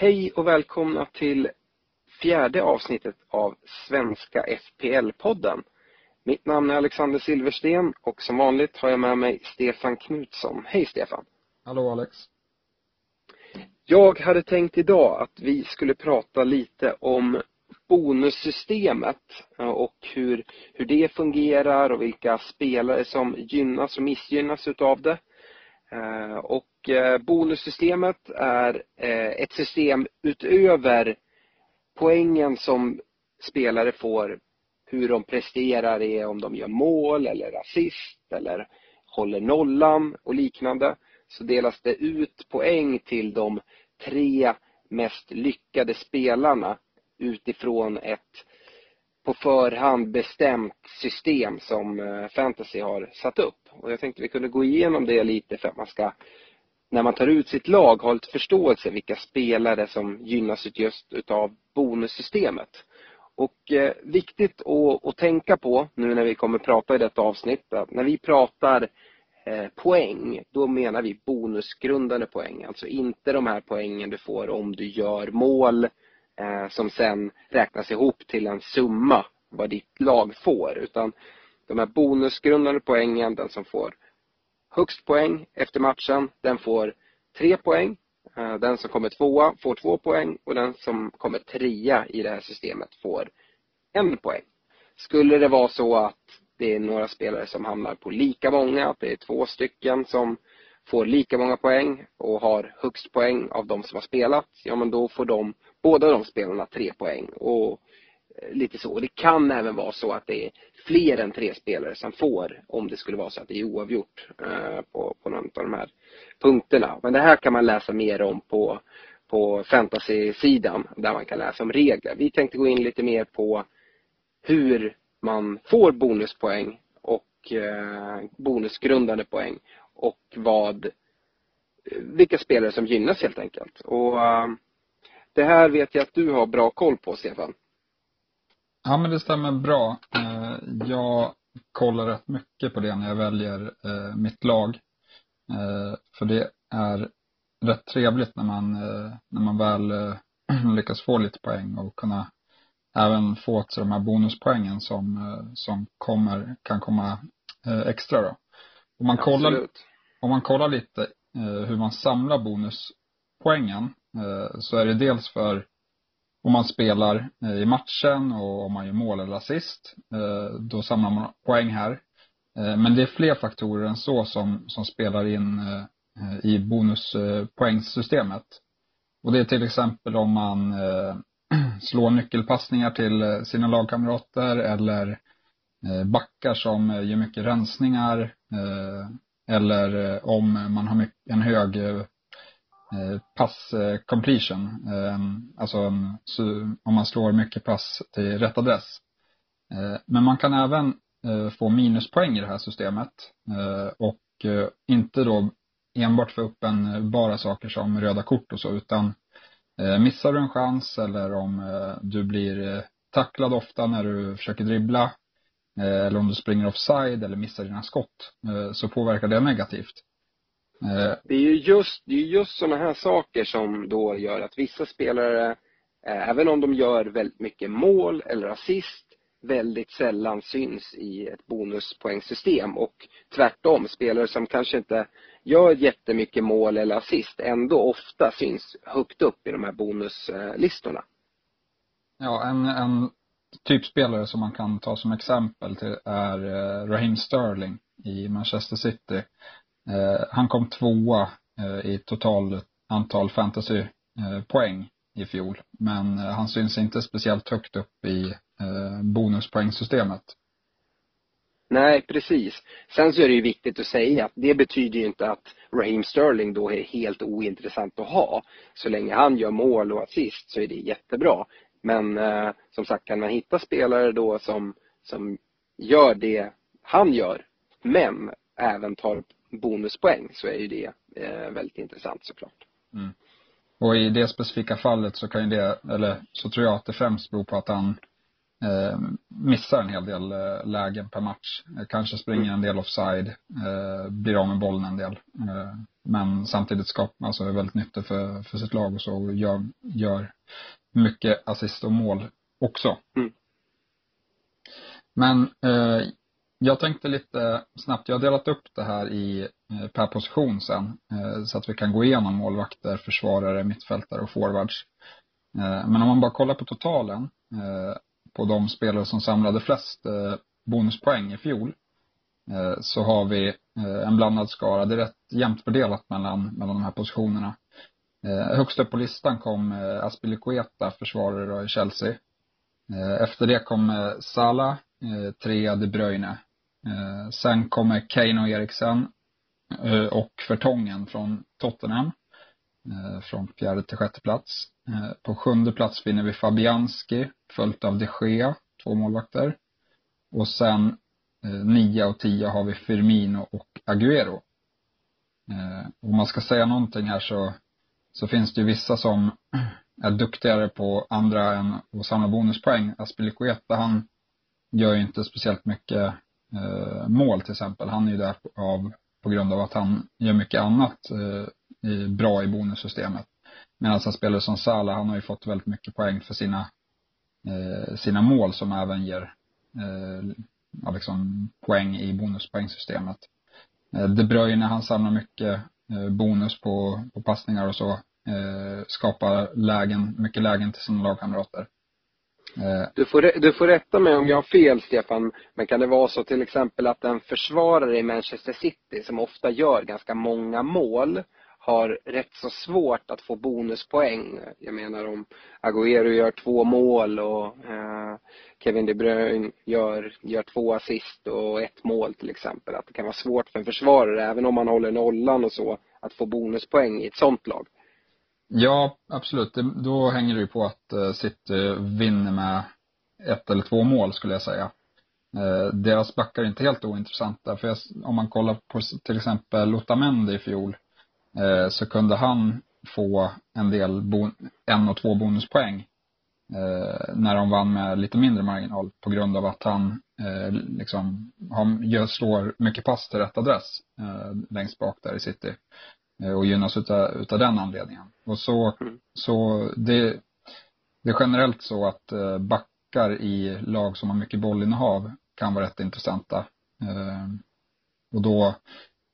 Hej och välkomna till fjärde avsnittet av Svenska FPL-podden. Mitt namn är Alexander Silversten och som vanligt har jag med mig Stefan Knutsson. Hej Stefan! Hallå Alex. Jag hade tänkt idag att vi skulle prata lite om bonussystemet eh, och hur, hur det fungerar och vilka spelare som gynnas och missgynnas utav det. Eh, och eh, bonussystemet är eh, ett system utöver poängen som spelare får hur de presterar är om de gör mål eller assist eller håller nollan och liknande så delas det ut poäng till de tre mest lyckade spelarna utifrån ett på förhand bestämt system som eh, fantasy har satt upp. Och jag tänkte vi kunde gå igenom det lite för att man ska när man tar ut sitt lag ha lite förståelse vilka spelare som gynnas just utav bonussystemet. Och eh, viktigt att, att tänka på nu när vi kommer prata i detta avsnitt att när vi pratar eh, poäng, då menar vi bonusgrundande poäng. Alltså inte de här poängen du får om du gör mål eh, Eh, som sen räknas ihop till en summa vad ditt lag får. Utan de här bonusgrundande poängen, den som får högst poäng efter matchen, den får tre poäng. Eh, Den som kommer tvåa får två poäng och den som kommer trea i det här systemet får en poäng. Skulle det vara så att det är några spelare som hamnar på lika många, att det är två stycken som får lika många poäng och har högst poäng av de som har spelat, ja men då får de, båda de spelarna tre poäng och eh, lite så. Och det kan även vara så att det är fler än tre spelare som får om det skulle vara så att det är oavgjort eh, på, på någon av de här punkterna. Men det här kan man läsa mer om på, på fantasy-sidan där man kan läsa om regler. Vi tänkte gå in lite mer på hur man får bonuspoäng och eh, bonusgrundande poäng och vad eh, vilka spelare som gynnas helt enkelt. Och eh, det här vet jag att du har bra koll på Stefan. Ja men det stämmer bra. Eh, Jag kollar rätt mycket på det när jag väljer eh, mitt lag. Eh, För det är rätt trevligt när man, när man väl lyckas få lite poäng och kunna även få till de här bonuspoängen som, som kommer, kan komma extra då. Om man kollar, Absolut. om man kollar lite hur man samlar bonuspoängen Eh, så är det dels för om man spelar eh, i matchen och om man gör mål eller assist. Eh, då samlar man poäng här. Men det är fler faktorer än så som, som spelar in i bonuspoängsystemet. Och det är till exempel om man slår nyckelpassningar till sina lagkamrater eller backar som gör mycket rensningar eller om man har en hög Eh, Pass-completion, eh, ehm, Alltså om man slår mycket pass till rätt adress. Eh, men man kan även få minuspoäng i det här systemet och inte då enbart för uppenbara saker som röda kort och så utan missar du en chans eller om du blir tacklad ofta när du försöker dribbla eller om du springer offside eller missar dina skott så påverkar det negativt. Det är ju just, det är just sådana här saker som då gör att vissa spelare, även om de gör väldigt mycket mål eller assist, väldigt sällan syns i ett bonuspoängsystem och tvärtom, spelare som kanske inte gör jättemycket mål eller assist ändå ofta syns högt upp i de här bonuslistorna. Ja, en, en typspelare som man kan ta som exempel till är eh, Raheem Sterling i Manchester City. Eh, han kom tvåa eh, i total antal fantasypoäng eh, i fjol. Men han syns inte speciellt högt upp i bonuspoängsystemet. Nej, precis. Sen så är det ju viktigt att säga att det betyder ju inte att Raheem Sterling då är helt ointressant att ha. Så länge han gör mål och assist så är det jättebra. Men eh, som sagt, kan man hitta spelare då som, som gör det han gör, men även tar bonuspoäng så är ju det eh, väldigt intressant såklart. Mm. Och i det specifika fallet så kan ju det, eller så tror jag att det främst beror på att han eh, missar en hel del eh, lägen per match. Eh, kanske springer mm. en del offside, eh, blir av med bollen en del. Eh, men samtidigt skapar, alltså är väldigt nyttig för, för sitt lag och så och gör, gör mycket assist och mål också. Mm. Men eh, jag tänkte lite snabbt, jag har delat upp det här i eh, per position sen. Eh, så att vi kan gå igenom målvakter, försvarare, mittfältare och forwards. Eh, men om man bara kollar på totalen på de spelare som samlade flest bonuspoäng i fjol. Så har vi en blandad skara. Det är rätt jämnt fördelat mellan, mellan de här positionerna. Högst upp på listan kom Aspilicueta, försvarare i Chelsea. Efter det kom Sala, Salah, trea De Bruyne. Eh, sen kommer Kane och Eriksen eh, och Vertongen från Tottenham. Eh, från fjärde till sjätte plats. Eh, på sjunde plats finner vi Fabianski, följt av de Gea, två målvakter. Och sen eh, nio och tio har vi Firmino och Agüero. Eh, om man ska säga någonting här så så finns det ju vissa som är duktigare på andra än att samla bonuspoäng. Aspilicueta, han gör ju inte speciellt mycket Eh, mål till exempel. Han är ju där av, på grund av att han gör mycket annat eh, bra i bonussystemet. Medan en spelare som Salah, han har ju fått väldigt mycket poäng för sina, eh, sina mål som även ger eh, liksom poäng i bonuspoängsystemet. Eh, De Bruyne, han samlar mycket Eh, bonus på, på passningar och så. Eh, skapar lägen, mycket lägen till sina lagkamrater. Eh. Du får, du får rätta mig om jag har fel Stefan, men kan det vara så till exempel att en försvarare i Manchester City som ofta gör ganska många mål har rätt så svårt att få bonuspoäng. Jag menar om Agüero gör två mål och eh, Kevin De Bruyne gör, gör två assist och ett mål till exempel. Att det kan vara svårt för en försvarare, även om man håller nollan och så, att få bonuspoäng i ett sånt lag. Ja, absolut. då hänger det ju på att eh, City vinner med ett eller två mål skulle jag säga. Eh, deras backar är inte helt ointressanta. För om man kollar på till exempel Otamendi i fjol eh, så kunde han få en del, en och två bonuspoäng när de vann med lite mindre marginal på grund av att han liksom slår mycket pass till rätt adress längst bak där i city och gynnas utav, utav den anledningen. Och så, mm. så det, det är generellt så att backar i lag som har mycket bollinnehav kan vara rätt intressanta. Och då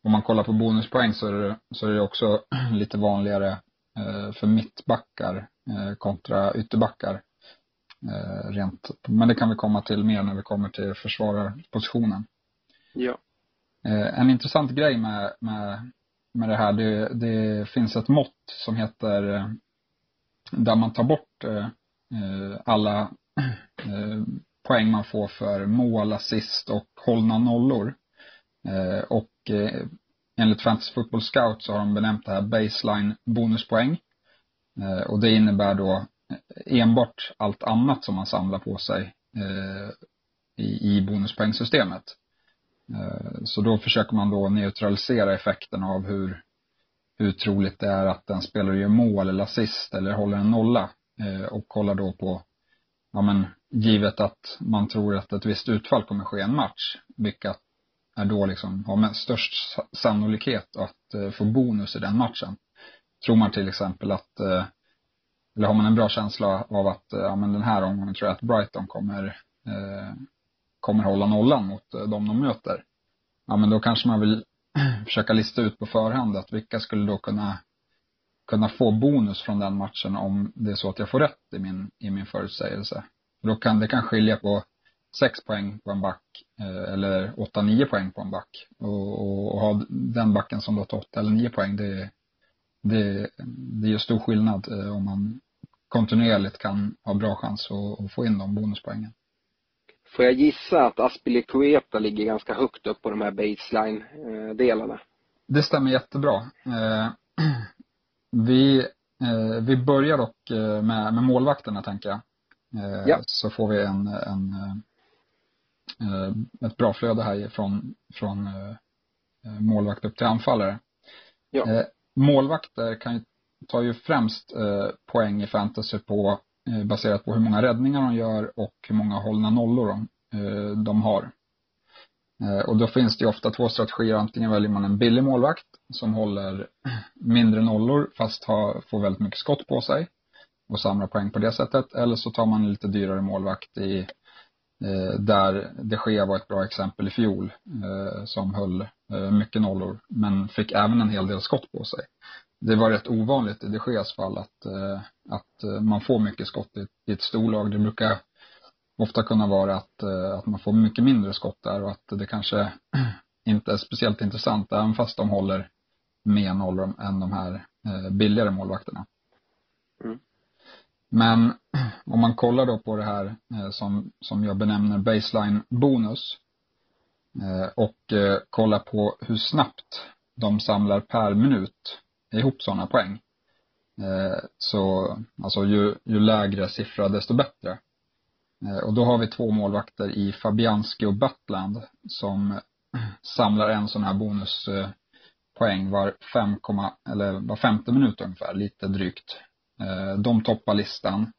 om man kollar på bonuspoäng så är det, så är det också lite vanligare eh, för mittbackar eh, kontra ytterbackar. Eh, rent, men det kan vi komma till mer när vi kommer till försvararpositionen. Ja. En intressant grej med, med, med det här, det, det finns ett mått som heter eh, där man tar bort eh, eh, alla poäng man får för mål, assist och hållna nollor. Och eh, enligt Fantasy Football Scout så har de benämnt det här baseline bonuspoäng. Eh, och det innebär då enbart allt annat som man samlar på sig eh, i, i bonuspoängsystemet. Eh, så då försöker man då neutralisera effekten av hur, hur troligt det är att en spelare gör mål eller assist eller håller en nolla. Eh, och kollar då på, ja men givet att man tror att ett visst utfall kommer ske i en match, vilka är då liksom, har störst sannolikhet att eh, få bonus i den matchen. Tror man till exempel att, eller har man en bra känsla av att, ja men den här omgången tror jag att Brighton kommer, kommer hålla nollan mot eh, de de möter. Ja men då kanske man vill försöka lista ut på förhand att vilka skulle då kunna kunna få bonus från den matchen om det är så att jag får rätt i min, i min förutsägelse. Då kan det kan skilja på sex poäng på en back eh, eller åtta, nio poäng på en back. Och, och, och, ha den backen som då tar åtta eller nio poäng, det, det, det gör stor skillnad eh, om man kontinuerligt kan ha bra chans att, att få in de bonuspoängen. Får jag gissa att Aspilicueta ligger ganska högt upp på de här baseline-delarna? Eh, det stämmer jättebra. Vi, eh, vi börjar dock eh, med, med målvakterna tänker jag. Eh, ja. Så får vi en, en, eh, ett bra flöde här från, från eh, målvakt upp till anfallare. Ja. Eh, målvakter kan ju, tar ju främst poäng i fantasy på, Eh, baserat på hur många räddningar de gör och hur många hållna nollor de, eh, de har. Eh, och då finns det ju ofta två strategier. Antingen väljer man en billig målvakt som håller mindre nollor fast har, får väldigt mycket skott på sig och samlar poäng på det sättet. Eller så tar man en lite dyrare målvakt i eh, där det sker var ett bra exempel i fjol eh, som höll eh, mycket nollor men fick även en hel del skott på sig. Det var rätt ovanligt i de Geas fall att, eh, att eh, man får mycket skott i, ett storlag. Det brukar ofta kunna vara att, eh, att man får mycket mindre skott där och att det kanske inte är speciellt intressant även fast de håller mer nollor än de här billigare målvakterna. Mm. Men om man kollar då på det här som, som jag benämner baseline bonus och kollar på hur snabbt de samlar per minut ihop sådana poäng. Eh, så, alltså ju, ju lägre siffra desto bättre. Eh, och då har vi två målvakter i Fabianski och Butland som samlar en sån här bonuspoäng var 5, eller var femte minut ungefär, lite drygt. Eh, de toppar listan.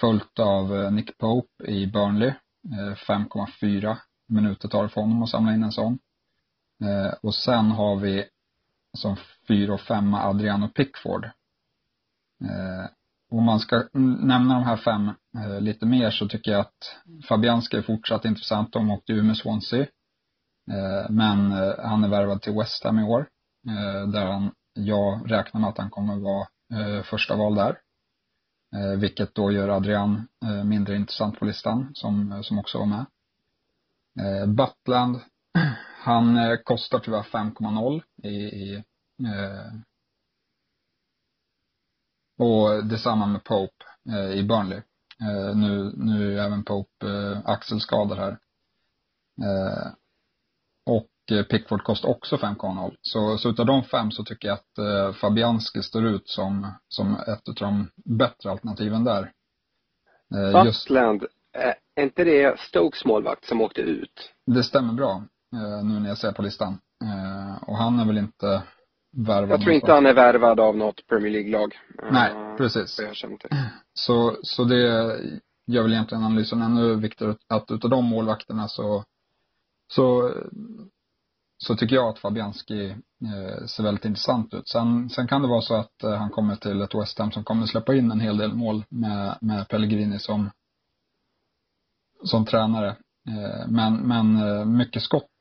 Följt av Nick Pope i Burnley. 5,4 minuter tar det för honom att samla in en sån. Och sen har vi som fyra och femma Adriano Pickford eh, om man ska nämna de här fem eh, lite mer så tycker jag att Fabianski är fortsatt intressant. De åkte ju med Swansea. Eh, men eh, han är värvad till West Ham i år. Eh, där han, jag räknar med att han kommer vara eh, första val där. Eh, vilket då gör Adrian eh, mindre intressant på listan, som, som också var med. Eh, Butland, han kostar tyvärr 5,0 i, i och detsamma med Pope eh, i Burnley. Eh, nu, nu är även Pope eh, axelskadad här. Eh, och eh, Pickford kostar också 5,0. Så, så utav de fem så tycker jag att eh, Fabianski står ut som, som ett av de bättre alternativen där. Eh, Butland, just... är inte det Stokes målvakt som åkte ut? Det stämmer bra, eh, nu när jag ser på listan. Eh, och han är väl inte värvad. Jag tror inte han är värvad av något Premier League-lag. Nej, uh, precis. Så, så det gör väl egentligen analysen ännu viktigare att utav de målvakterna så, så, så tycker jag att Fabianski eh, ser väldigt intressant ut. Sen, sen kan det vara så att eh, han kommer till ett West Ham som kommer släppa in en hel del mål med, med Pellegrini som, som tränare. Eh, men, men eh, mycket skott eh,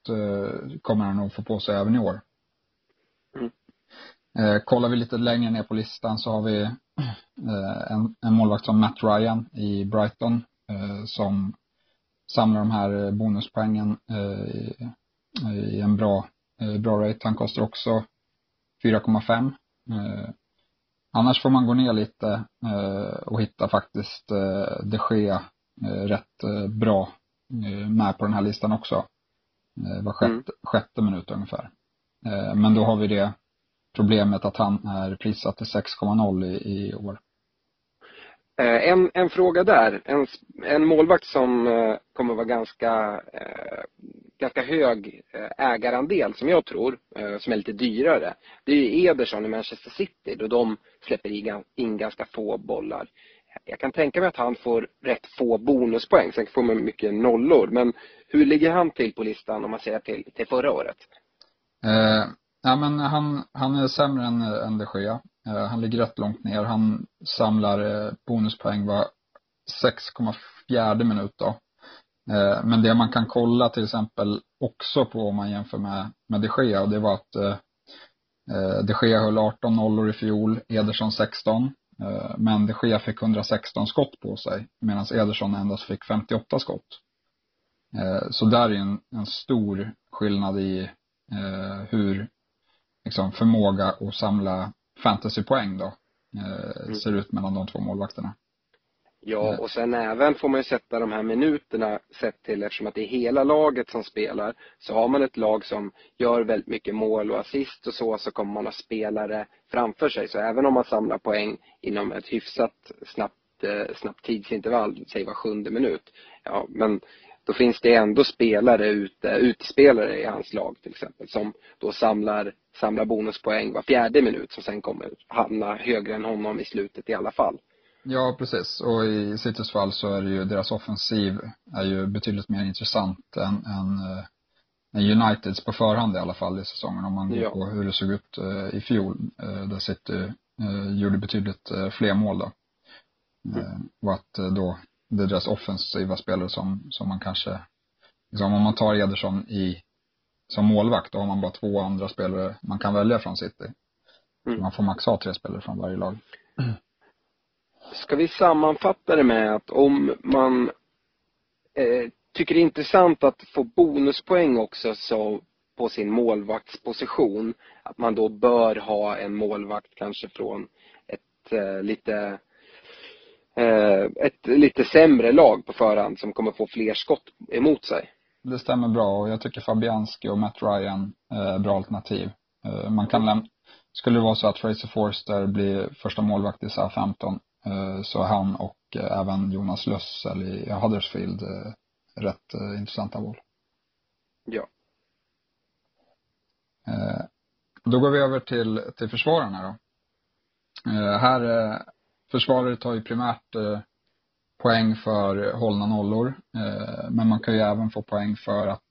kommer han nog få på sig även i år. Eh, kollar vi lite längre ner på listan så har vi eh, en, en målvakt som Matt Ryan i Brighton eh, som samlar de här bonuspoängen eh, i, i, en bra, eh, bra rate. Han kostar också 4,5. Eh, annars får man gå ner lite och hitta faktiskt eh, de Gea rätt bra med på den här listan också. Var sjätte, mm. sjätte minut ungefär. men då har vi det problemet att han är prissatt till 6,0 i, i år. Eh, en, en fråga där. En, en målvakt som eh, kommer vara ganska, eh, ganska hög ägarandel som jag tror, som är lite dyrare. Det är Ederson i Manchester City då de släpper in ganska få bollar jag kan tänka mig att han får rätt få bonuspoäng. Sen får man mycket nollor. Men hur ligger han till på listan om man ser till, till förra året? Eh, ja, men han, han är sämre än, än de Gea. Eh, han ligger rätt långt ner. Han samlar eh, bonuspoäng var 6,4 minut då. Eh, men det man kan kolla till exempel också på om man jämför med, med de Gea, och det var att eh, eh de Gea höll 18 nollor i fjol, Ederson 16. Men de Gea fick 116 skott på sig medan Ederson endast fick 58 skott. Så där är en, en stor skillnad i hur liksom, förmåga att samla fantasypoäng då mm. ser ut mellan de två målvakterna. Ja, och sen även får man ju sätta de här minuterna sett till eftersom att det är hela laget som spelar. Så har man ett lag som gör väldigt mycket mål och assist och så, så kommer man ha spelare framför sig. Så även om man samlar poäng inom ett hyfsat snabbt, eh, snabbt tidsintervall, säg var sjunde minut. Ja, men då finns det ändå spelare ute, utespelare i hans lag till exempel, som då samlar, samlar bonuspoäng var fjärde minut som sen kommer hamna högre än honom i slutet i alla fall. Ja, precis. Och i Citys fall så är det ju, deras offensiv är ju betydligt mer intressant än, än, än Uniteds på förhand i alla fall i säsongen. Om man går ja. på hur det såg ut uh, i fjol, uh, där City gjorde betydligt fler mål då. Mm. och att då, det är deras offensiva spelare som, som man kanske, liksom om man tar Ederson i, som målvakt, då har man bara två andra spelare man kan välja från City. Mm. Man får max ha tre spelare från varje lag. Mm. Ska vi sammanfatta det med att om man eh, tycker det är intressant att få bonuspoäng också så på sin målvaktsposition, att man då bör ha en målvakt kanske från ett eh, lite eh, ett lite sämre lag på förhand som kommer få fler skott emot sig. Det stämmer bra och jag tycker Fabianski och Matt Ryan är bra alternativ. Eh, man kan lämna, skulle det vara så att Fraser Forster blir första målvakt i SA-15 så han och eh, även Jonas Lössel i Huddersfield eh, rätt intressanta val. Ja. Då går vi över till, till försvararna då. Här, försvaret tar ju primärt poäng för hållna nollor. Men man kan ju även få poäng för att,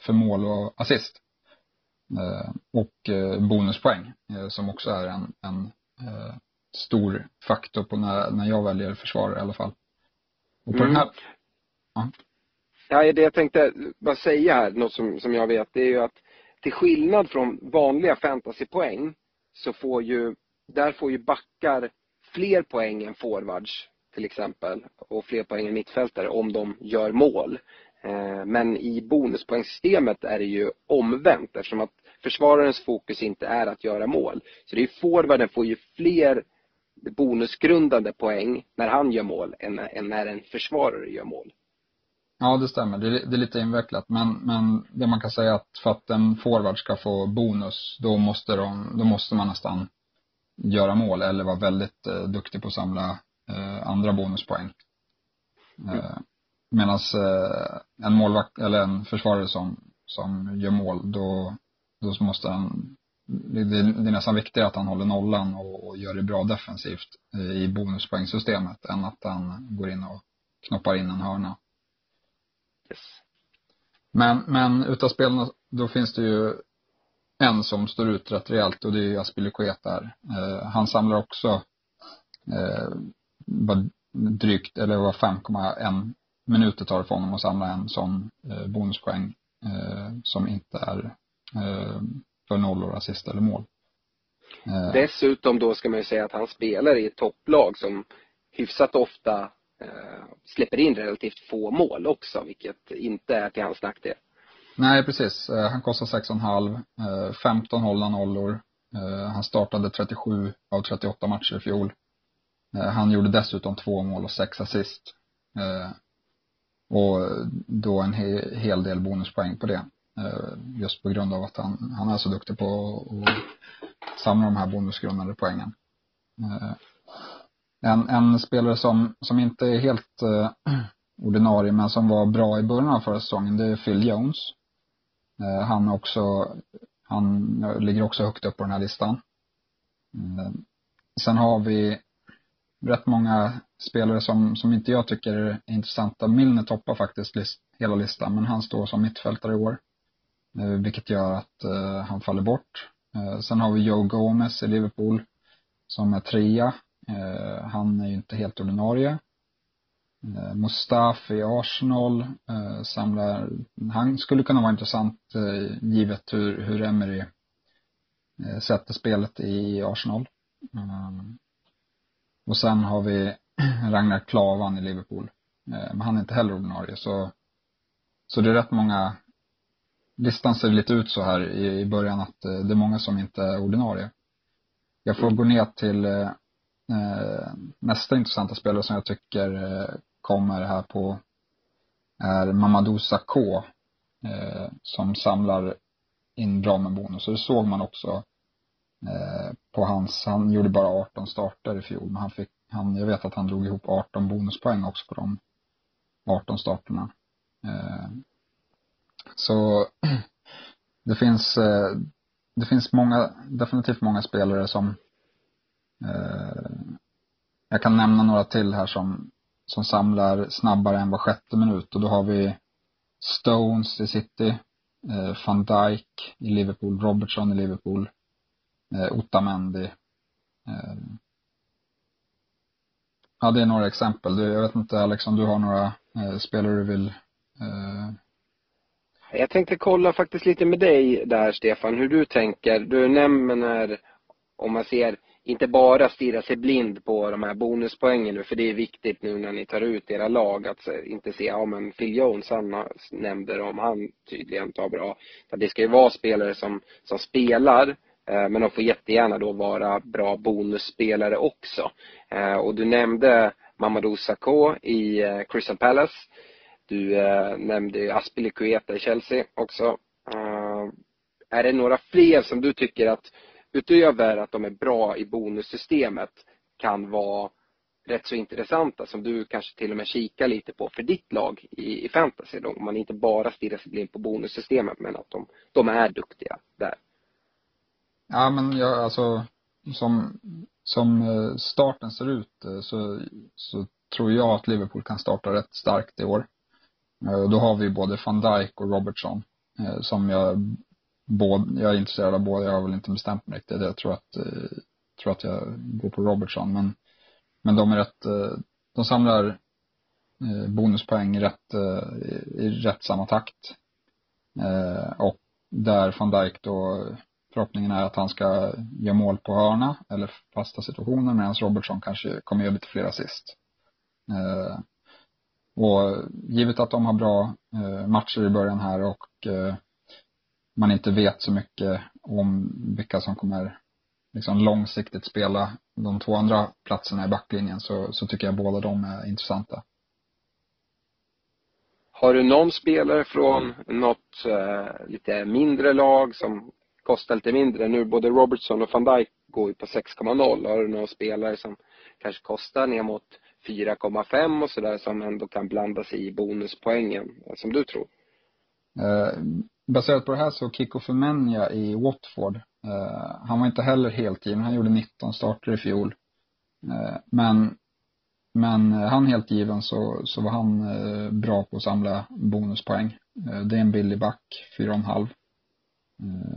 för mål och assist. Och bonuspoäng som också är en, en stor faktor på när, när jag väljer försvarare i alla fall. Och på mm. den här, ja. ja. det jag tänkte bara säga här, något som, som jag vet, det är ju att till skillnad från vanliga fantasypoäng så får ju, där får ju backar fler poäng än forwards till exempel och fler poäng än mittfältare om de gör mål. Eh, men i bonuspoängsystemet är det ju omvänt eftersom att försvararens fokus inte är att göra mål. Så det är forwarden får ju fler bonusgrundande poäng när han gör mål än, än när en försvarare gör mål. Ja, det stämmer. Det är, det är lite invecklat. Men, men det man kan säga att för att en forward ska få bonus, då måste, de, då måste man nästan göra mål eller vara väldigt eh, duktig på att samla eh, andra bonuspoäng. Eh, mm. Medan eh, en målvakt, eller en försvarare som, som gör mål, då, då måste han det, det, är nästan viktigare att han håller nollan och, och gör det bra defensivt i bonuspoängsystemet än att han går in och knoppar in en hörna. Yes. Men, men utav spelarna, då finns det ju en som står ut rätt rejält och det är ju Aspilicueta. Eh, han samlar också eh, drygt, eller var 5,1 minuter tar det för honom att samla en sån eh, bonuspoäng eh, som inte är eh, för nollor, assist eller mål. Eh. Dessutom då ska man ju säga att han spelar i ett topplag som hyfsat ofta eh, släpper in relativt få mål också, vilket inte är till hans nackdel. Nej, precis. Eh, han kostar 6,5. Eh, 15 hållna nollor. Han startade 37 av 38 matcher i fjol. Han gjorde dessutom två mål och sex assist. Och då en he hel del bonuspoäng på det. Eh, just på grund av att han, han är så duktig på att samla de här bonusgrundande poängen. Eh, en, en spelare som, som inte är helt eh, ordinarie men som var bra i början av förra säsongen det är Phil Jones. Han är också, han ligger också högt upp på den här listan. Sen har vi rätt många spelare som, som inte jag tycker är intressanta. Milner toppar faktiskt list, hela listan, men han står som mittfältare i år. Eh, vilket gör att eh, han faller bort. Eh, sen har vi Joe Gomez i Liverpool som är trea. Han är ju inte helt ordinarie. Mustafi i Arsenal samlar, han skulle kunna vara intressant givet hur, hur Emery sätter spelet i Arsenal. Och sen har vi Ragnar Klavan i Liverpool. Men han är inte heller ordinarie så, så det är rätt många listan ser lite ut så här i, i början att eh, det är många som inte är ordinarie. Jag får gå ner till eh, eh, nästa intressanta spelare som jag tycker eh, kommer här på är Mamadou Sakho eh, som samlar in bra med bonus. Och det såg man också eh, på hans, han gjorde bara 18 starter i fjol, men han fick, han, jag vet att han drog ihop 18 bonuspoäng också på de 18 starterna. Eh, så det finns, eh, det finns många, definitivt många spelare som eh, jag kan nämna några till här som, som samlar snabbare än var sjätte minut och då har vi Stones i City, eh, van Dijk i Liverpool, Robertson i Liverpool, Otamendi. Ja, det är några exempel. Jag vet inte Alex om du har några spelare du vill jag tänkte kolla faktiskt lite med dig där Stefan, hur du tänker. Du nämner, om man ser, inte bara stirra sig blind på de här bonuspoängen nu, för det är viktigt nu när ni tar ut era lag att inte se, ja men Phil Jones, han nämnde det om han tydligen tar bra. Det ska ju vara spelare som, som spelar, eh, men de får jättegärna då vara bra bonusspelare också. Eh, och du nämnde Mamadou Sakho i eh, Crystal Palace. Du eh, nämnde Aspilicueta i Chelsea också. Eh, är det några fler som du tycker att utöver att de är bra i bonussystemet kan vara rätt så intressanta som du kanske till och med kikar lite på för ditt lag i, i fantasy då? Om man inte bara stirrar sig blind på bonussystemet men att de, de är duktiga där. Ja men jag, alltså som, som eh, starten ser ut eh, så, så tror jag att Liverpool kan starta rätt starkt i år. Eh, då har vi både van Dijk och Robertson eh, som jag både, jag är intresserad av båda, jag har väl inte bestämt mig riktigt. Jag tror att, eh, tror att jag går på Robertson men, men de är rätt, de samlar bonuspoäng i rätt, i rätt samma takt. Och där van Dijk då, förhoppningen är att han ska göra mål på hörna eller fasta situationer medan Robertson kanske kommer göra lite fler assist. Och givet att de har bra eh, matcher i början här och eh, man inte vet så mycket om vilka som kommer liksom långsiktigt spela de två andra platserna i backlinjen så, så tycker jag båda de är intressanta. Har du någon spelare från något eh, lite mindre lag som kostar lite mindre? Nu både Robertson och van Dijk går ju på 6,0. Har du någon spelare som kanske kostar ner mot 4,5 och sådär som ändå kan blanda sig i bonuspoängen, som du tror? Eh, baserat på det här så Kiko Femenya i Watford, eh, han var inte heller helt given, han gjorde 19 starter i fjol. Eh, men, men han helt given så, så var han eh, bra på att samla bonuspoäng. Eh, det är en billig back, 4,5. Eh,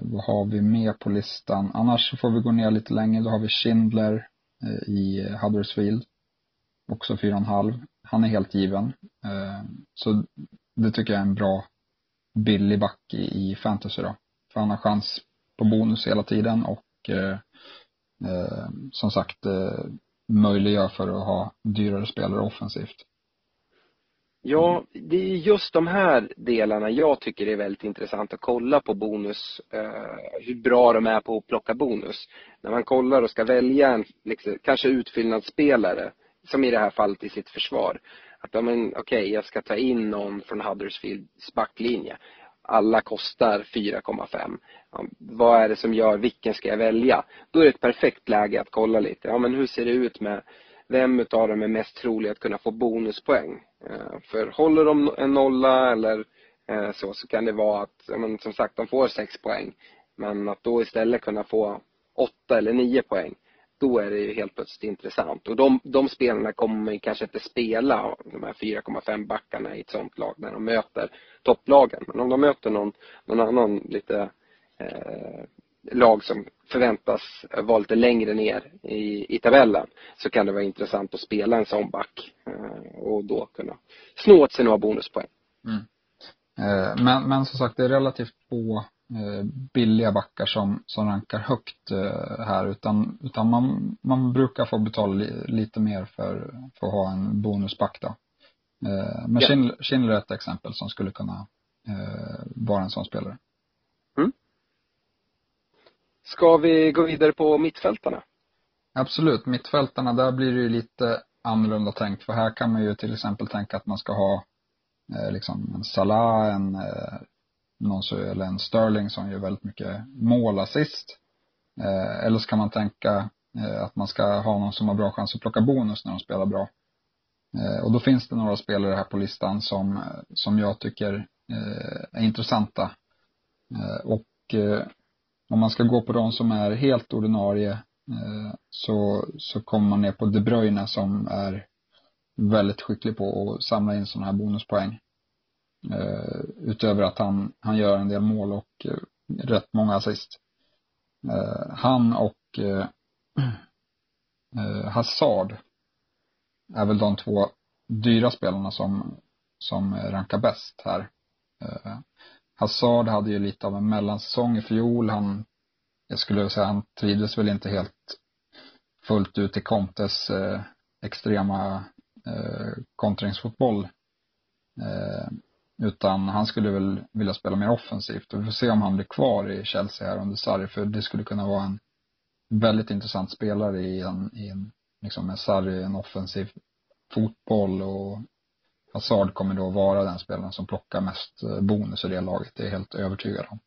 vad har vi mer på listan? Annars får vi gå ner lite längre, då har vi Schindler eh, i Huddersfield också 4,5. Han är helt given. Eh, så det tycker jag är en bra billig back i, fantasy då. För han har chans på bonus hela tiden och eh, eh, som sagt eh, möjliggör för att ha dyrare spelare offensivt. Ja, det är just de här delarna jag tycker är väldigt intressant att kolla på bonus, eh, hur bra de är på att plocka bonus. När man kollar och ska välja en, liksom, kanske utfyllnadsspelare som i det här fallet i sitt försvar. Att, ja men okej, okay, jag ska ta in någon från Huddersfields backlinje. Alla kostar 4,5. Ja, vad är det som gör, vilken ska jag välja? Då är det ett perfekt läge att kolla lite. Ja men hur ser det ut med vem utav dem är mest trolig att kunna få bonuspoäng? Eh, för håller de en nolla eller eh, så, så kan det vara att, ja, men som sagt, de får 6 poäng. Men att då istället kunna få 8 eller 9 poäng då är det ju helt plötsligt intressant. Och de, de spelarna kommer man kanske inte spela, de här 4,5 backarna i ett sånt lag när de möter topplagen. Men om de möter någon, någon annan lite eh, lag som förväntas vara lite längre ner i, i tabellen så kan det vara intressant att spela en sån back eh, och då kunna snå åt sig några bonuspoäng. Mm. Eh, men, men som sagt, det är relativt få billiga backar som, som rankar högt eh, här utan, utan man, man brukar få betala li, lite mer för, för att ha en bonusback då. Eh, men ja. Schindler är ett exempel som skulle kunna vara en sån spelare. Mm. Ska vi gå vidare på mittfältarna? Absolut, mittfältarna, där blir det ju lite annorlunda tänkt. För här kan man ju till exempel tänka att man ska ha eh, liksom en Salah, en eh, någon så, eller en Sterling som gör väldigt mycket mål, assist. Eh, eller så kan man tänka eh, att man ska ha någon som har bra chans att plocka bonus när de spelar bra. Eh, och då finns det några spelare här på listan som, som jag tycker eh, är intressanta. Eh, och eh, om man ska gå på de som är helt ordinarie eh, så, så kommer man ner på De Bruyne som är väldigt skicklig på att samla in sådana här bonuspoäng. Eh, utöver att han, han gör en del mål och eh, rätt många assist. Eh, han och eh, eh, Hazard är väl de två dyra spelarna som, som rankar bäst här. Eh, Hazard hade ju lite av en mellansäsong i fjol. Han, jag skulle säga han trivdes väl inte helt fullt ut i Contes eh, extrema eh, kontringsfotboll. Eh, utan han skulle väl vilja spela mer offensivt och vi får se om han blir kvar i Chelsea här under Sarri för det skulle kunna vara en väldigt intressant spelare i en, i en liksom med Sarri, en offensiv fotboll och Hazard kommer då vara den spelaren som plockar mest eh, bonus i det laget, det är jag helt övertygad om.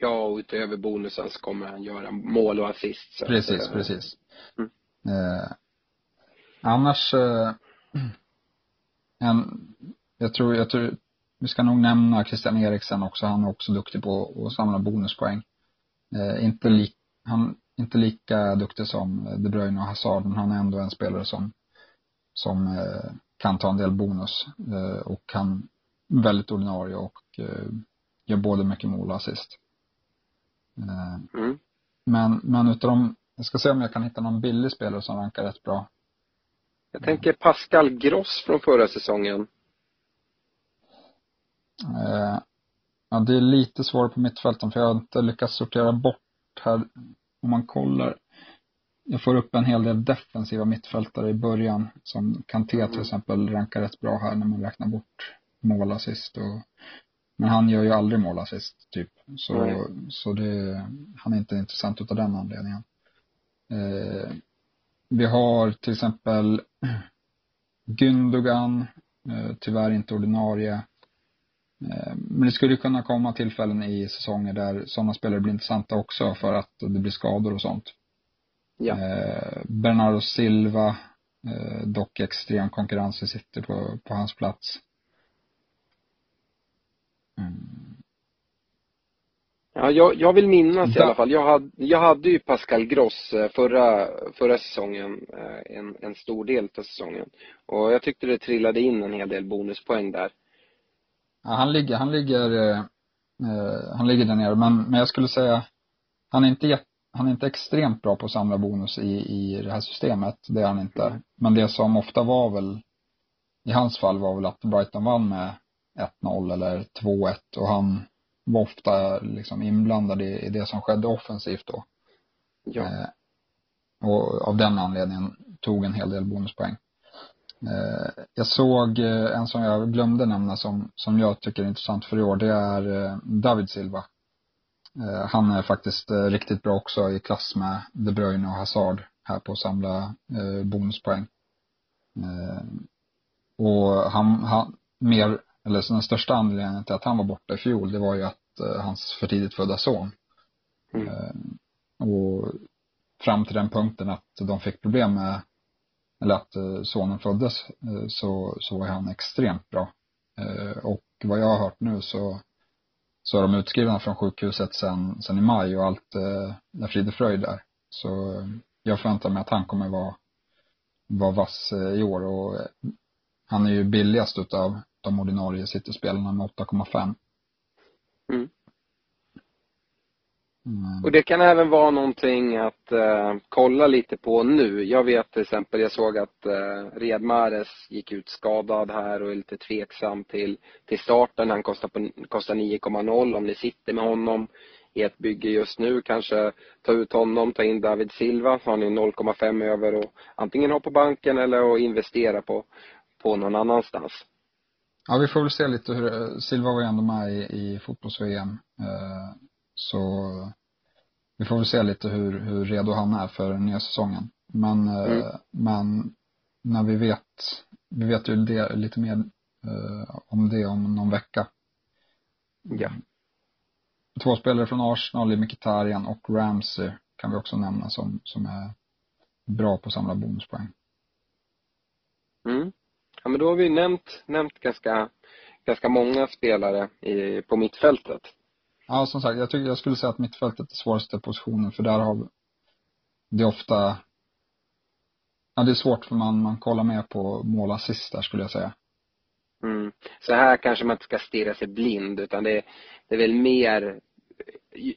Ja, och utöver bonusen så kommer han göra mål och assist. Precis, att, precis. Mm. Eh, annars, eh, en, jag tror, jag tror, vi ska nog nämna Christian Eriksen också. Han är också duktig på att samla bonuspoäng. Eh, inte, li, han, inte lika duktig som De Bruyne och Hazard, men han är ändå en spelare som, som eh, kan ta en del bonus. Eh, och kan väldigt ordinarie och eh, gör både mycket mål och assist. Eh, mm. Men, men utav dem, jag ska se om jag kan hitta någon billig spelare som rankar rätt bra. Jag tänker Pascal Gross från förra säsongen. Eh, ja, det är lite svårare på mittfälten för jag har inte lyckats sortera bort här. Om man kollar. Jag får upp en hel del defensiva mittfältare i början. Som Kanté till mm. exempel rankar rätt bra här när man räknar bort målassist och men han gör ju aldrig målassist typ. Så, mm. så det, han är inte intressant utav den anledningen. Eh, vi har till exempel Gündogan, eh, tyvärr inte ordinarie. Eh, men det skulle kunna komma tillfällen i säsonger där sådana spelare blir intressanta också för att det blir skador och sånt. Ja. Eh, Bernardo Silva, eh, dock extrem konkurrens City på, på hans plats. Mm. Ja, jag, jag vill minnas i alla fall. Jag hade, jag hade ju Pascal Gross förra, förra säsongen, en, en stor del av säsongen. Och jag tyckte det trillade in en hel del bonuspoäng där. Ja, han ligger, han ligger, eh, han ligger där nere. Men, men jag skulle säga, han är inte han är inte extremt bra på att samla bonus i, i det här systemet. Det är han inte. Mm. Men det som ofta var väl, i hans fall var väl att Brighton vann med 1-0 eller 2-1 och han var ofta liksom inblandad i, i det som skedde offensivt då. Ja. Eh, och av den anledningen tog en hel del bonuspoäng. Eh, jag såg eh, en som jag glömde nämna som, som jag tycker är intressant för i år. Det är eh, David Silva. Han är faktiskt riktigt bra också i klass med De Bruyne och Hazard här på att samla bonuspoäng. Och han, han mer, eller den största anledningen till att han var borta i fjol, det var ju att hans för tidigt födda son. Mm. Och fram till den punkten att de fick problem med eller att eh, sonen föddes, eh, så, så var han extremt bra. Eh, och vad jag har hört nu så, så är de utskrivna från sjukhuset sen, sen i maj och allt eh, är frid och fröjd där. Så jag förväntar mig att han kommer vara, vara vass i år och han är ju billigast utav de ordinarie City-spelarna med 8,5. Mm. Mm. Och det kan även vara någonting att uh, kolla lite på nu. Jag vet till exempel, jag såg att uh, Riyad Mahrez gick ut skadad här och är lite tveksam till, till starten. Han kostar, på, kostar 9,0 om ni sitter med honom i ett bygge just nu. Kanske ta ut honom, ta in David Silva, så har ni 0,5 över och antingen ha på banken eller att investera på, på någon annanstans. Ja, vi får väl se lite hur, Silva var ju ändå med i, i fotbolls-VM. Eh, så vi får väl se lite hur, hur redo han är för nya säsongen. Men, eh, mm. men när vi vet, vi vet ju det, lite mer eh, om det om någon vecka. Ja. Två spelare från Arsenal, Mkhitaryan och Ramsey kan vi också nämna som, som är bra på att samla bonuspoäng. Mm. Ja men då har vi nämnt, nämnt ganska, ganska många spelare i, på mittfältet. Ja, som sagt, jag tycker jag skulle säga att mittfältet är svåraste positionen för där har vi, det är ofta, ja det är svårt för man, man kollar mer på målassist där skulle jag säga. Mm. Så här kanske man inte ska stirra sig blind utan det, det är väl mer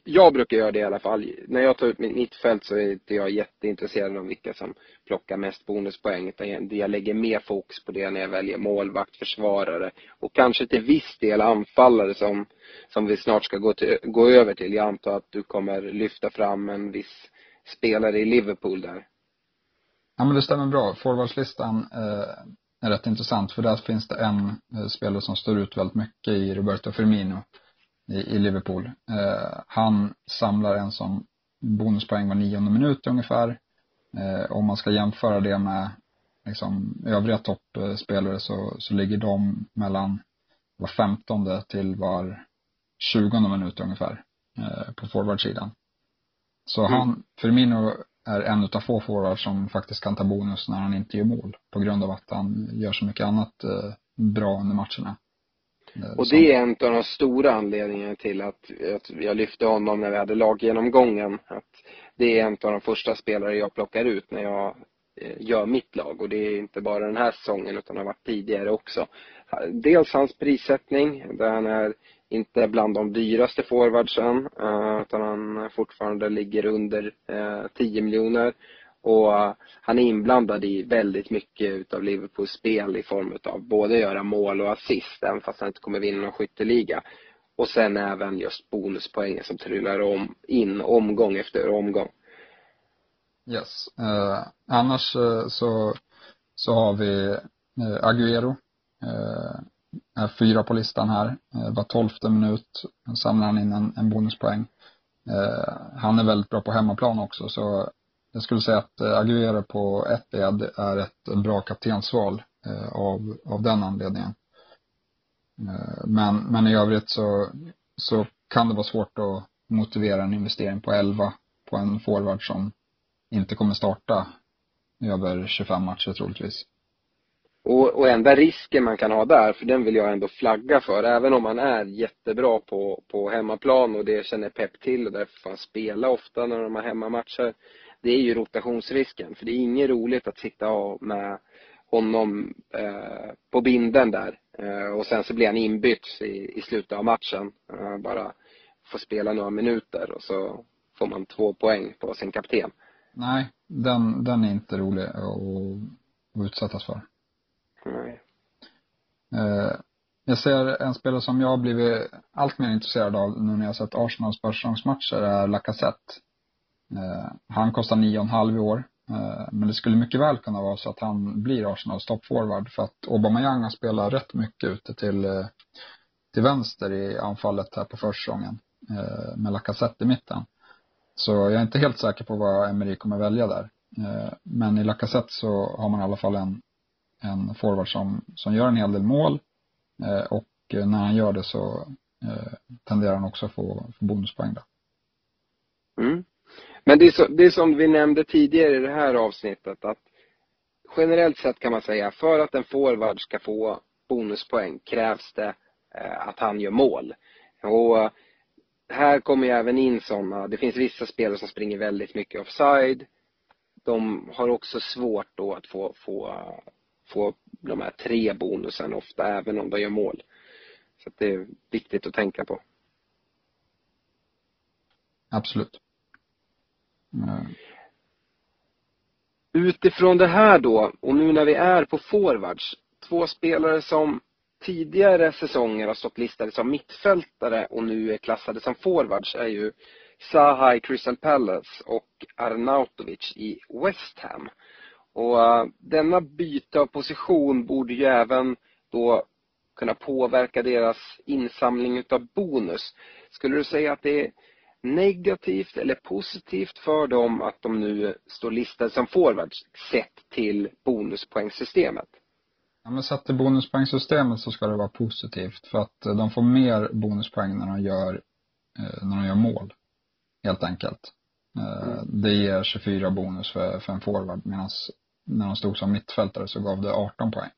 jag brukar göra det i alla fall. När jag tar ut mitt mittfält så är inte jag jätteintresserad av vilka som plockar mest bonuspoäng. Utan jag lägger mer fokus på det när jag väljer målvakt, försvarare och kanske till viss del anfallare som, som vi snart ska gå, till, gå över till. Jag antar att du kommer lyfta fram en viss spelare i Liverpool där. Ja men det stämmer bra. Forwardslistan eh, är rätt intressant för där finns det en eh, spelare som står ut väldigt mycket i Roberto Firmino i, i Liverpool. Eh, han samlar en som bonuspoäng var nionde minut ungefär. Eh, om man ska jämföra det med liksom, övriga toppspelare så, så ligger de mellan var femtonde till var tjugonde minut ungefär eh, på forwardsidan. Så mm. han, Firmino är en utav få forwards som faktiskt kan ta bonus när han inte gör mål på grund av att han gör så mycket annat eh, bra under matcherna. Och det är en av de stora anledningarna till att, att jag lyfte honom när vi hade laggenomgången. Att det är en av de första spelare jag plockar ut när jag eh, gör mitt lag och det är inte bara den här säsongen utan har varit tidigare också. Dels hans prissättning där han är inte bland de dyraste forwardsen eh, utan han fortfarande ligger under 10 eh, miljoner och eh, han är inblandad i väldigt mycket utav Liverpools spel i form utav både göra mål och assist, även fast han inte kommer vinna någon skytteliga. Och sen även just bonuspoängen som trillar om, in omgång efter omgång. Yes. Eh, annars eh, så, så har vi eh, Agüero. Eh, är fyra på listan här. Eh, var tolfte minut samlar han in en, en bonuspoäng. Eh, han är väldigt bra på hemmaplan också så jag skulle säga att eh, Aguero på ett led är ett bra kaptensval eh, av, av den anledningen. Eh, men, men i övrigt så, så kan det vara svårt att motivera en investering på 11 på en forward som inte kommer starta över 25 matcher troligtvis. Och, och enda risken man kan ha där, för den vill jag ändå flagga för, även om man är jättebra på, på hemmaplan och det känner Pep till och därför får han spela ofta när de har hemmamatcher det är ju rotationsrisken. För det är inget roligt att sitta med honom eh, på binden där. Eh, och sen så blir han inbytt i, i slutet av matchen. Eh, bara får spela några minuter och så får man två poäng på sin kapten. Nej, den, den är inte rolig att, att utsättas för. Nej. Jag ser en spelare som jag har blivit allt mer intresserad av nu när jag sett Arsenals försäsongsmatcher är Lacazette. Eh, han kostar 9,5 i år. Eh, men det skulle mycket väl kunna vara så att han blir Arsenals toppforward för att Aubameyang har spelat rätt mycket ute till, eh, till vänster i anfallet här på försäsongen. Med Lacazette i mitten. Så jag är inte helt säker på vad Emery kommer välja där. Men i Lacazette så har man i alla fall en, en forward som, som gör en hel del mål. Och när han gör det så tenderar han också att få, få bonuspoäng där. Mm. Men det är, så, det är som vi nämnde tidigare i det här avsnittet att generellt sett kan man säga för att en forward ska få bonuspoäng krävs det eh, att han gör mål. Och här kommer ju även in sådana, det finns vissa spelare som springer väldigt mycket offside. de har också svårt då att få, få, få de här tre bonusen ofta, även om de gör mål. Så det är viktigt att tänka på. Absolut. Mm. Utifrån det här då, och nu när vi är på forwards, två spelare som tidigare säsonger har stått listade som mittfältare och nu är klassade som forwards är ju Zaha i Crystal Palace och Arnautovic i West Ham. Och uh, denna byte av position borde ju även då kunna påverka deras insamling utav bonus. Skulle du säga att det är negativt eller positivt för dem att de nu står listade som forwards sett till bonuspoängsystemet? Ja, men sett till bonuspoängsystemet så ska det vara positivt för att de får mer bonuspoäng när de gör, eh, när de gör mål. Helt enkelt. Eh, mm. Det ger 24 bonus för, för en forward medan när de stod som mittfältare så gav det 18 poäng.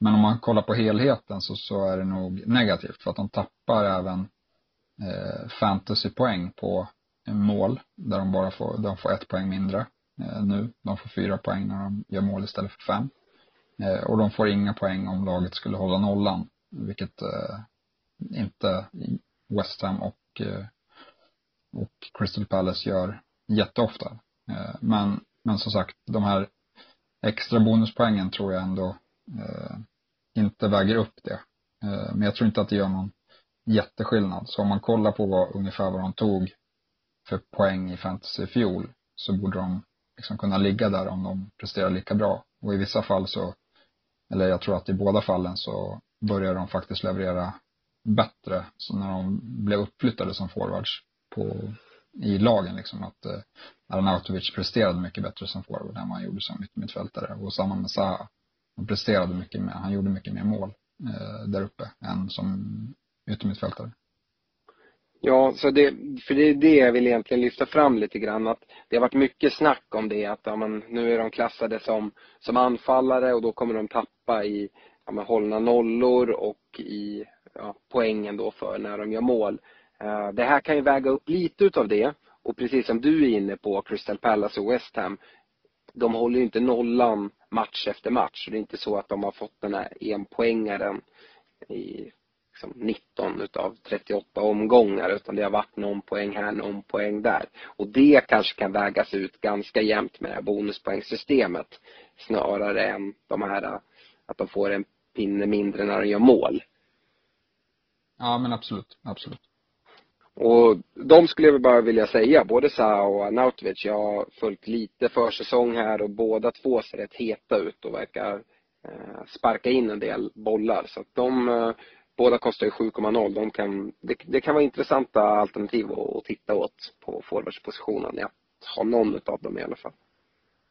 Men om man kollar på helheten så, så är det nog negativt för att de tappar även eh, fantasypoäng på mål där de bara får, de får ett poäng mindre eh, nu. De får fyra poäng när de gör mål istället för fem. Eh, och de får inga poäng om laget skulle hålla nollan, vilket eh, inte West Ham och, eh, och Crystal Palace gör jätteofta. Eh, men, men som sagt, de här extra bonuspoängen tror jag ändå eh, inte väger upp det. Eh, men jag tror inte att det gör någon jätteskillnad. Så om man kollar på vad, ungefär vad de tog för poäng i fantasy i fjol så borde de liksom kunna ligga där om de presterar lika bra. Och i vissa fall så, eller jag tror att i båda fallen så börjar de faktiskt leverera bättre. Så när de blev uppflyttade som forwards på, i lagen liksom att eh, Arnautovic presterade mycket bättre som forward än vad han gjorde som mittfältare. Och samma med Zaha. Han presterade mycket mer, han gjorde mycket mer mål eh, där uppe än som yttermittfältare. Ja, så det, för det är det jag vill egentligen lyfta fram lite grann. Att det har varit mycket snack om det. Att ja, men, nu är de klassade som, som anfallare och då kommer de tappa i ja, men, hållna nollor och i ja, poängen då för när de gör mål. Uh, det här kan ju väga upp lite utav det. Och precis som du är inne på, Crystal Palace och West Ham. De håller ju inte nollan match efter match. så Det är inte så att de har fått den här enpoängaren i liksom 19 utav 38 omgångar utan det har varit någon poäng här, någon poäng där. Och det kanske kan vägas ut ganska jämnt med det här bonuspoängsystemet snarare än de här att de får en pinne mindre när de gör mål. Ja men absolut, absolut. Och de skulle jag bara vilja säga, både Sa och Anautovic, jag har följt lite försäsong här och båda två ser rätt heta ut och verkar eh, sparka in en del bollar. Så att de eh, Båda kostar ju 7,0. De kan, det, det, kan vara intressanta alternativ att, att titta åt på forwardspositionen. Att ha någon av dem i alla fall.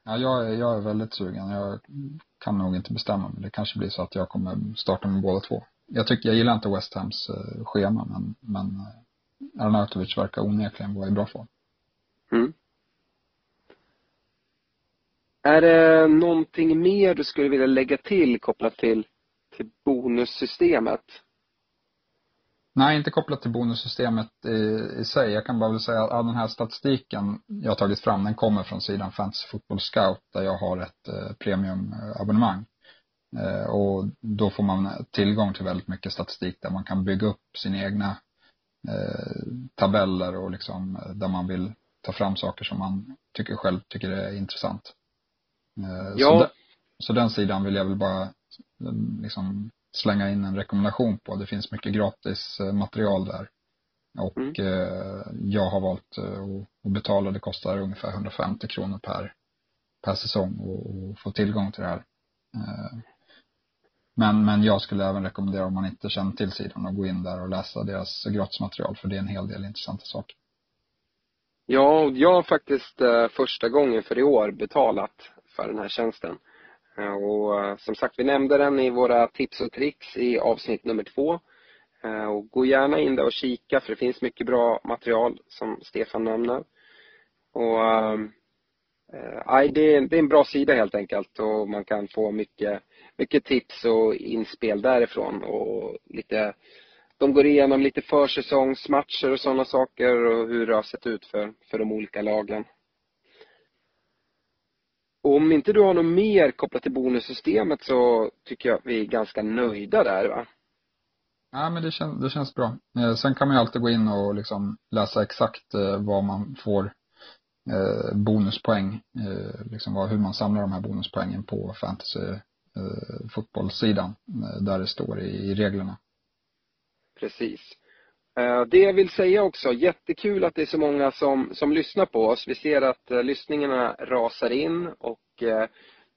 Ja, jag är, jag är väldigt sugen. Jag kan nog inte bestämma mig. Det kanske blir så att jag kommer starta med båda två. Jag tycker, jag gillar inte West Hams eh, schema men, men eh, Arnautovic verkar onekligen vara i bra form. Mm. Är det någonting mer du skulle vilja lägga till kopplat till, till bonussystemet? Nej, inte kopplat till bonussystemet i, i sig. Jag kan bara väl säga att all den här statistiken jag har tagit fram, den kommer från sidan Fantasy Football Scout där jag har ett eh, premiumabonnemang. Eh, och då får man tillgång till väldigt mycket statistik där man kan bygga upp sina egna eh, tabeller och liksom eh, där man vill ta fram saker som man tycker själv tycker är intressant. Eh, ja. Så, de, så den sidan vill jag väl bara eh, liksom slänga in en rekommendation på. Det finns mycket gratis eh, material där. Och mm. eh, jag har valt eh, att betala, det kostar ungefär 150 kronor per, per säsong och, få tillgång till det här. Men, men jag skulle även rekommendera om man inte känner till sidan att gå in där och läsa deras gratismaterial för det är en hel del intressanta saker. Ja, jag har faktiskt första gången för i år betalat för den här tjänsten. Eh, och eh, som sagt, vi nämnde den i våra tips och tricks i avsnitt nummer två. Eh, och gå gärna in där och kika för det finns mycket bra material som Stefan nämner. Och äh, det, är, det är en bra sida helt enkelt och man kan få mycket, mycket tips och inspel därifrån och lite de går igenom lite försäsongsmatcher och sådana saker och hur det har sett ut för, för de olika lagen om inte du har något mer kopplat till bonussystemet så tycker jag att vi är ganska nöjda där va? Ja, men det, kän, det känns bra. Eh, sen kan man ju alltid gå in och liksom läsa exakt eh, vad man får eh, bonuspoäng, eh, liksom vad, hur man samlar de här bonuspoängen på fantasy fotbollssidan, där det står i, i reglerna. Precis. Eh, det jag vill säga också, jättekul att det är så många som, som lyssnar på oss. Vi ser att eh, lyssningarna rasar in och eh,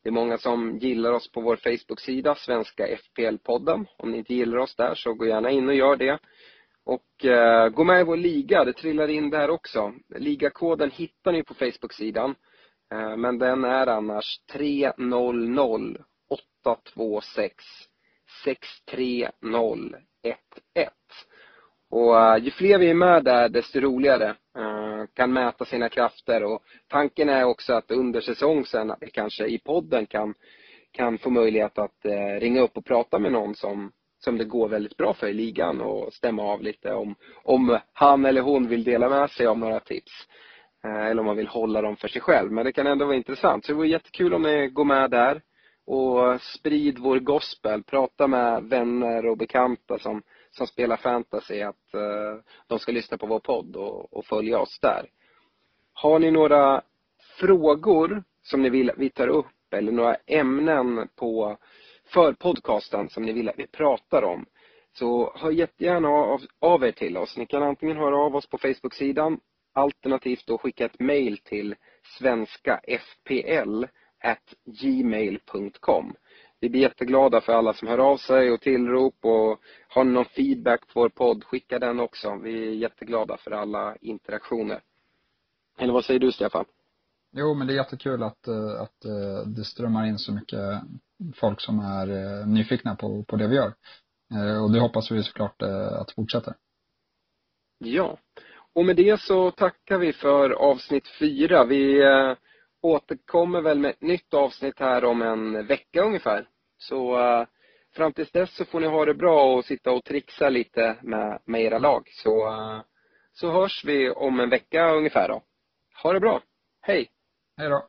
det är många som gillar oss på vår Facebook-sida, Svenska FPL-podden. Om ni inte gillar oss där så gå gärna in och gör det. Och gå med i vår liga, det trillar in där också. Ligakoden hittar ni på Facebook-sidan. men den är annars 300 826 63011. Och eh, ju fler vi är med där, desto roligare. Eh, kan mäta sina krafter och tanken är också att under säsong sen att vi kanske i podden kan, kan få möjlighet att eh, ringa upp och prata med någon som, som det går väldigt bra för i ligan och stämma av lite om, om han eller hon vill dela med sig av några tips. Eller om man vill hålla dem för sig själv. Men det kan ändå vara intressant. Så det vore jättekul om ni går med där och sprid vår gospel. Prata med vänner och bekanta som som spelar fantasy att eh, de ska lyssna på vår podd och, och, följa oss där. Har ni några frågor som ni vill att vi tar upp eller några ämnen på för podcasten som ni vill att vi pratar om så hör jättegärna av, av er till oss. Ni kan antingen höra av oss på Facebook-sidan alternativt då skicka ett mail till svenskafpl gmail.com vi blir jätteglada för alla som hör av sig och tillrop och har ni någon feedback på vår podd, skicka den också. Vi är jätteglada för alla interaktioner. Eller vad säger du Stefan? Jo, men det är jättekul att, eh, att eh, det strömmar in så mycket folk som är eh, nyfikna på, på det vi gör. Och det hoppas vi såklart att fortsätta. Ja. Och med det så tackar vi för avsnitt fyra. Vi återkommer väl med ett nytt avsnitt här om en vecka ungefär. Så uh, fram tills dess så får ni ha det bra och sitta och trixa lite med, med era lag. Så, uh, så hörs vi om en vecka ungefär då. Ha det bra. Hej! Hej då!